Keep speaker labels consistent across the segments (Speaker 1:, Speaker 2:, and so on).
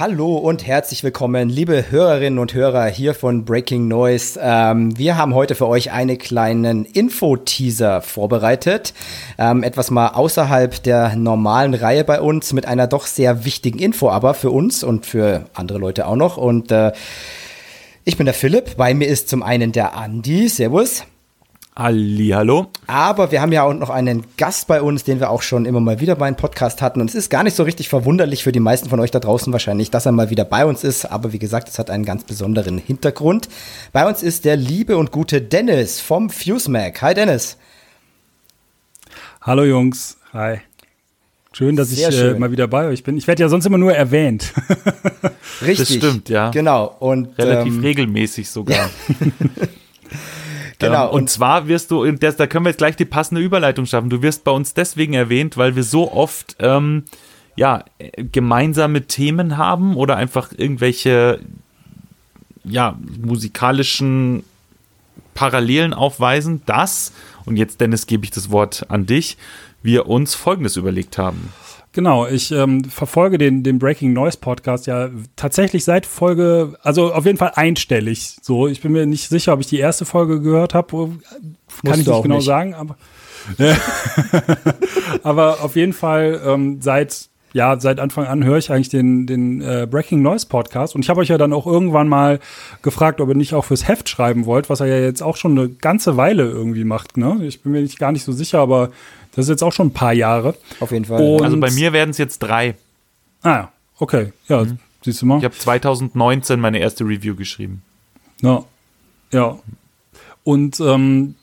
Speaker 1: Hallo und herzlich willkommen, liebe Hörerinnen und Hörer hier von Breaking Noise. Ähm, wir haben heute für euch einen kleinen Info-Teaser vorbereitet. Ähm, etwas mal außerhalb der normalen Reihe bei uns mit einer doch sehr wichtigen Info, aber für uns und für andere Leute auch noch. Und äh, ich bin der Philipp, bei mir ist zum einen der Andi. Servus.
Speaker 2: Ali, hallo.
Speaker 1: Aber wir haben ja auch noch einen Gast bei uns, den wir auch schon immer mal wieder bei einem Podcast hatten. Und es ist gar nicht so richtig verwunderlich für die meisten von euch da draußen wahrscheinlich, dass er mal wieder bei uns ist. Aber wie gesagt, es hat einen ganz besonderen Hintergrund. Bei uns ist der liebe und gute Dennis vom FuseMac. Hi Dennis.
Speaker 3: Hallo Jungs. Hi. Schön, dass Sehr ich äh, mal wieder bei euch bin. Ich werde ja sonst immer nur erwähnt.
Speaker 1: Richtig. Das
Speaker 2: stimmt, ja.
Speaker 1: Genau.
Speaker 2: Und, Relativ ähm, regelmäßig sogar.
Speaker 1: Genau.
Speaker 2: Ähm, und, und zwar wirst du, das, da können wir jetzt gleich die passende Überleitung schaffen. Du wirst bei uns deswegen erwähnt, weil wir so oft ähm, ja, gemeinsame Themen haben oder einfach irgendwelche ja, musikalischen Parallelen aufweisen, dass, und jetzt Dennis gebe ich das Wort an dich, wir uns Folgendes überlegt haben.
Speaker 3: Genau, ich ähm, verfolge den, den Breaking Noise Podcast ja tatsächlich seit Folge, also auf jeden Fall einstellig. So, ich bin mir nicht sicher, ob ich die erste Folge gehört habe, kann ich nicht genau nicht. sagen, aber aber auf jeden Fall ähm, seit ja, seit Anfang an höre ich eigentlich den, den äh, Breaking Noise Podcast und ich habe euch ja dann auch irgendwann mal gefragt, ob ihr nicht auch fürs Heft schreiben wollt, was er ja jetzt auch schon eine ganze Weile irgendwie macht. Ne? Ich bin mir nicht gar nicht so sicher, aber das ist jetzt auch schon ein paar Jahre.
Speaker 1: Auf jeden Fall.
Speaker 2: Und also bei mir werden es jetzt drei.
Speaker 3: Ah ja, okay. Ja, mhm. siehst du mal.
Speaker 2: Ich habe 2019 meine erste Review geschrieben.
Speaker 3: Ja, ja. Und ähm,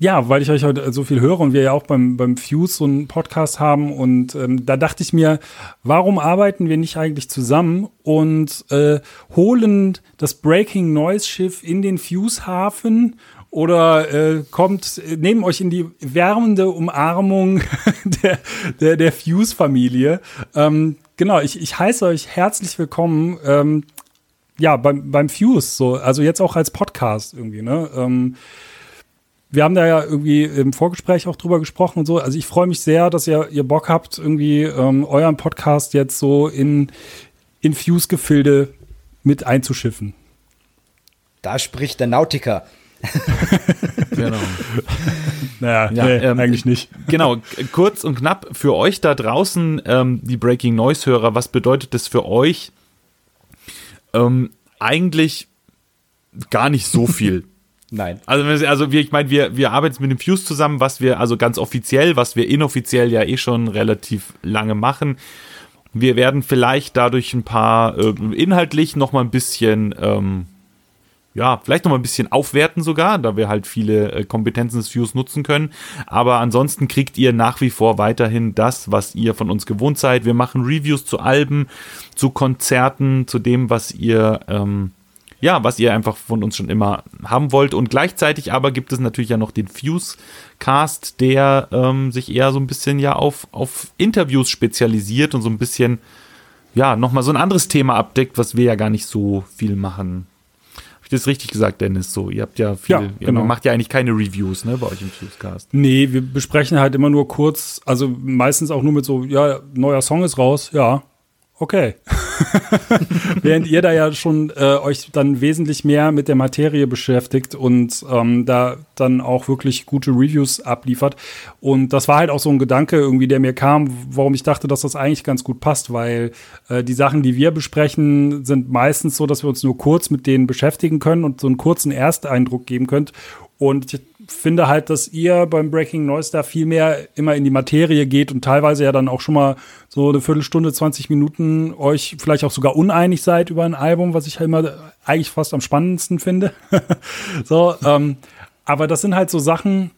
Speaker 3: ja, weil ich euch heute so viel höre und wir ja auch beim, beim Fuse so einen Podcast haben und ähm, da dachte ich mir, warum arbeiten wir nicht eigentlich zusammen und äh, holen das Breaking Noise Schiff in den Fuse-Hafen oder äh, kommt, nehmt euch in die wärmende Umarmung der, der, der Fuse-Familie. Ähm, genau, ich, ich heiße euch herzlich willkommen. Ähm, ja, beim, beim Fuse, so, also jetzt auch als Podcast irgendwie, ne? Ähm, wir haben da ja irgendwie im Vorgespräch auch drüber gesprochen und so. Also ich freue mich sehr, dass ihr, ihr Bock habt, irgendwie ähm, euren Podcast jetzt so in, in Fuse-Gefilde mit einzuschiffen.
Speaker 1: Da spricht der Nautiker.
Speaker 3: genau. Naja, ja, nee, ähm, eigentlich nicht.
Speaker 2: Genau, kurz und knapp für euch da draußen, ähm, die Breaking Noise-Hörer, was bedeutet das für euch? Ähm, eigentlich gar nicht so viel.
Speaker 1: Nein.
Speaker 2: Also, also wir, ich meine, wir, wir arbeiten mit dem Fuse zusammen, was wir also ganz offiziell, was wir inoffiziell ja eh schon relativ lange machen. Wir werden vielleicht dadurch ein paar äh, inhaltlich noch mal ein bisschen ähm, ja, vielleicht noch mal ein bisschen aufwerten sogar, da wir halt viele äh, Kompetenzen des Views nutzen können. Aber ansonsten kriegt ihr nach wie vor weiterhin das, was ihr von uns gewohnt seid. Wir machen Reviews zu Alben, zu Konzerten, zu dem, was ihr, ähm, ja, was ihr einfach von uns schon immer haben wollt. Und gleichzeitig aber gibt es natürlich ja noch den Fuse-Cast, der ähm, sich eher so ein bisschen ja auf, auf Interviews spezialisiert und so ein bisschen, ja, nochmal so ein anderes Thema abdeckt, was wir ja gar nicht so viel machen ich das richtig gesagt, Dennis? So, ihr habt ja viel, ja, genau. ihr macht ja eigentlich keine Reviews, ne, bei euch im Fusecast.
Speaker 3: Nee, wir besprechen halt immer nur kurz, also meistens auch nur mit so, ja, neuer Song ist raus, ja, okay. Während ihr da ja schon äh, euch dann wesentlich mehr mit der Materie beschäftigt und ähm, da dann auch wirklich gute Reviews abliefert. Und das war halt auch so ein Gedanke irgendwie, der mir kam, warum ich dachte, dass das eigentlich ganz gut passt, weil äh, die Sachen, die wir besprechen, sind meistens so, dass wir uns nur kurz mit denen beschäftigen können und so einen kurzen Ersteindruck geben könnt. Und ich finde halt, dass ihr beim Breaking Noise da viel mehr immer in die Materie geht und teilweise ja dann auch schon mal so eine Viertelstunde, 20 Minuten euch vielleicht auch sogar uneinig seid über ein Album, was ich halt immer eigentlich fast am spannendsten finde. so, ähm, aber das sind halt so Sachen,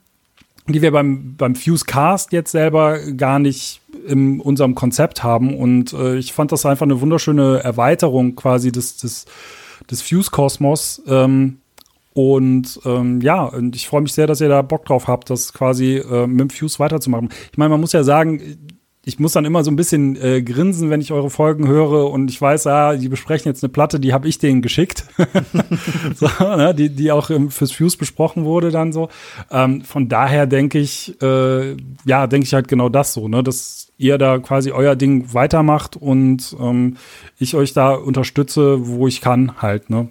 Speaker 3: die wir beim, beim Fuse Cast jetzt selber gar nicht in unserem Konzept haben. Und äh, ich fand das einfach eine wunderschöne Erweiterung quasi des, des, des Fuse-Kosmos. Ähm, und ähm, ja, und ich freue mich sehr, dass ihr da Bock drauf habt, das quasi äh, mit dem Fuse weiterzumachen. Ich meine, man muss ja sagen, ich muss dann immer so ein bisschen äh, grinsen, wenn ich eure Folgen höre und ich weiß, ah, die besprechen jetzt eine Platte, die habe ich denen geschickt, so, ne, die, die auch im, fürs Fuse besprochen wurde dann so. Ähm, von daher denke ich, äh, ja, denke ich halt genau das so, ne, dass ihr da quasi euer Ding weitermacht und ähm, ich euch da unterstütze, wo ich kann halt, ne.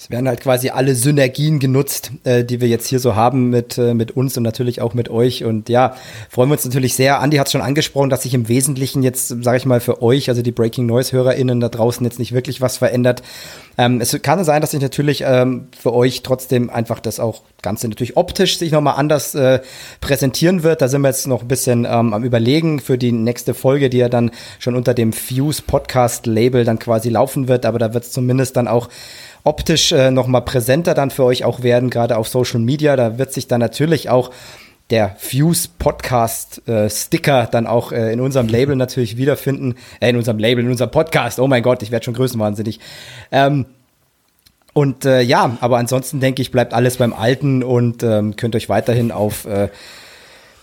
Speaker 1: Es werden halt quasi alle Synergien genutzt, äh, die wir jetzt hier so haben mit, äh, mit uns und natürlich auch mit euch. Und ja, freuen wir uns natürlich sehr. Andi hat es schon angesprochen, dass sich im Wesentlichen jetzt, sage ich mal, für euch, also die Breaking Noise-HörerInnen da draußen jetzt nicht wirklich was verändert. Ähm, es kann sein, dass sich natürlich ähm, für euch trotzdem einfach das auch Ganze natürlich optisch sich nochmal anders äh, präsentieren wird. Da sind wir jetzt noch ein bisschen ähm, am Überlegen für die nächste Folge, die ja dann schon unter dem Fuse Podcast Label dann quasi laufen wird. Aber da wird es zumindest dann auch optisch äh, noch mal präsenter dann für euch auch werden, gerade auf Social Media. Da wird sich dann natürlich auch der Fuse Podcast äh, Sticker dann auch äh, in unserem Label natürlich wiederfinden. Äh, in unserem Label, in unserem Podcast. Oh mein Gott, ich werde schon größenwahnsinnig. Ähm, und äh, ja, aber ansonsten denke ich, bleibt alles beim Alten und ähm, könnt euch weiterhin auf äh,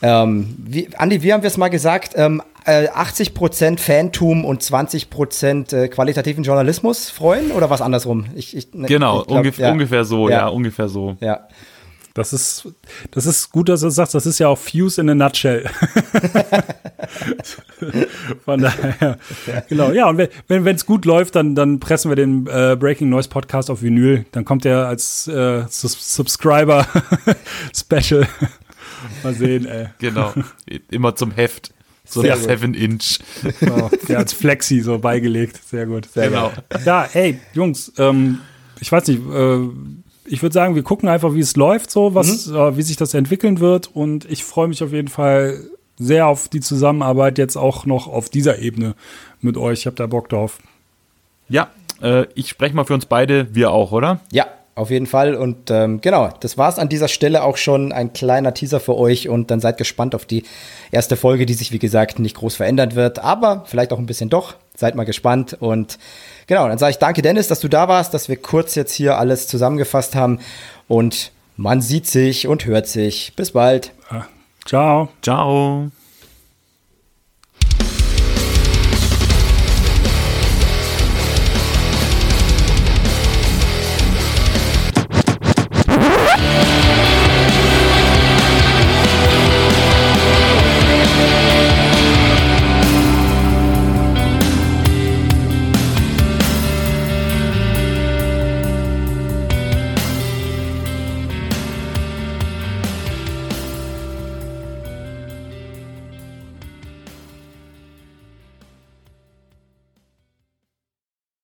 Speaker 1: ähm, wie, Andi, wie haben wir es mal gesagt? Ähm, äh, 80% Fantum und 20% äh, qualitativen Journalismus freuen oder was andersrum?
Speaker 2: Ich, ich, ne, genau, ich glaub, ungef ja. ungefähr so, ja. ja, ungefähr so.
Speaker 3: Ja. Das ist, das ist gut, dass du das sagst. Das ist ja auch Fuse in a nutshell. Von daher, ja. genau. Ja, und wenn es gut läuft, dann, dann pressen wir den äh, Breaking Noise Podcast auf Vinyl. Dann kommt er als äh, Subscriber Special. Mal sehen, ey.
Speaker 2: Genau. Immer zum Heft. So Sehr ein 7-Inch.
Speaker 3: Oh, der als Flexi so beigelegt. Sehr gut. Sehr genau. Geil. Ja, hey, Jungs, ähm, ich weiß nicht, äh, ich würde sagen, wir gucken einfach, wie es läuft, so, was, mhm. äh, wie sich das entwickeln wird. Und ich freue mich auf jeden Fall sehr auf die Zusammenarbeit jetzt auch noch auf dieser Ebene mit euch. Ich habe da Bock drauf.
Speaker 2: Ja, äh, ich spreche mal für uns beide, wir auch, oder?
Speaker 1: Ja, auf jeden Fall. Und ähm, genau, das war es an dieser Stelle auch schon. Ein kleiner Teaser für euch und dann seid gespannt auf die erste Folge, die sich, wie gesagt, nicht groß verändern wird, aber vielleicht auch ein bisschen doch. Seid mal gespannt. Und genau, dann sage ich danke, Dennis, dass du da warst, dass wir kurz jetzt hier alles zusammengefasst haben. Und man sieht sich und hört sich. Bis bald.
Speaker 3: Ciao.
Speaker 2: Ciao.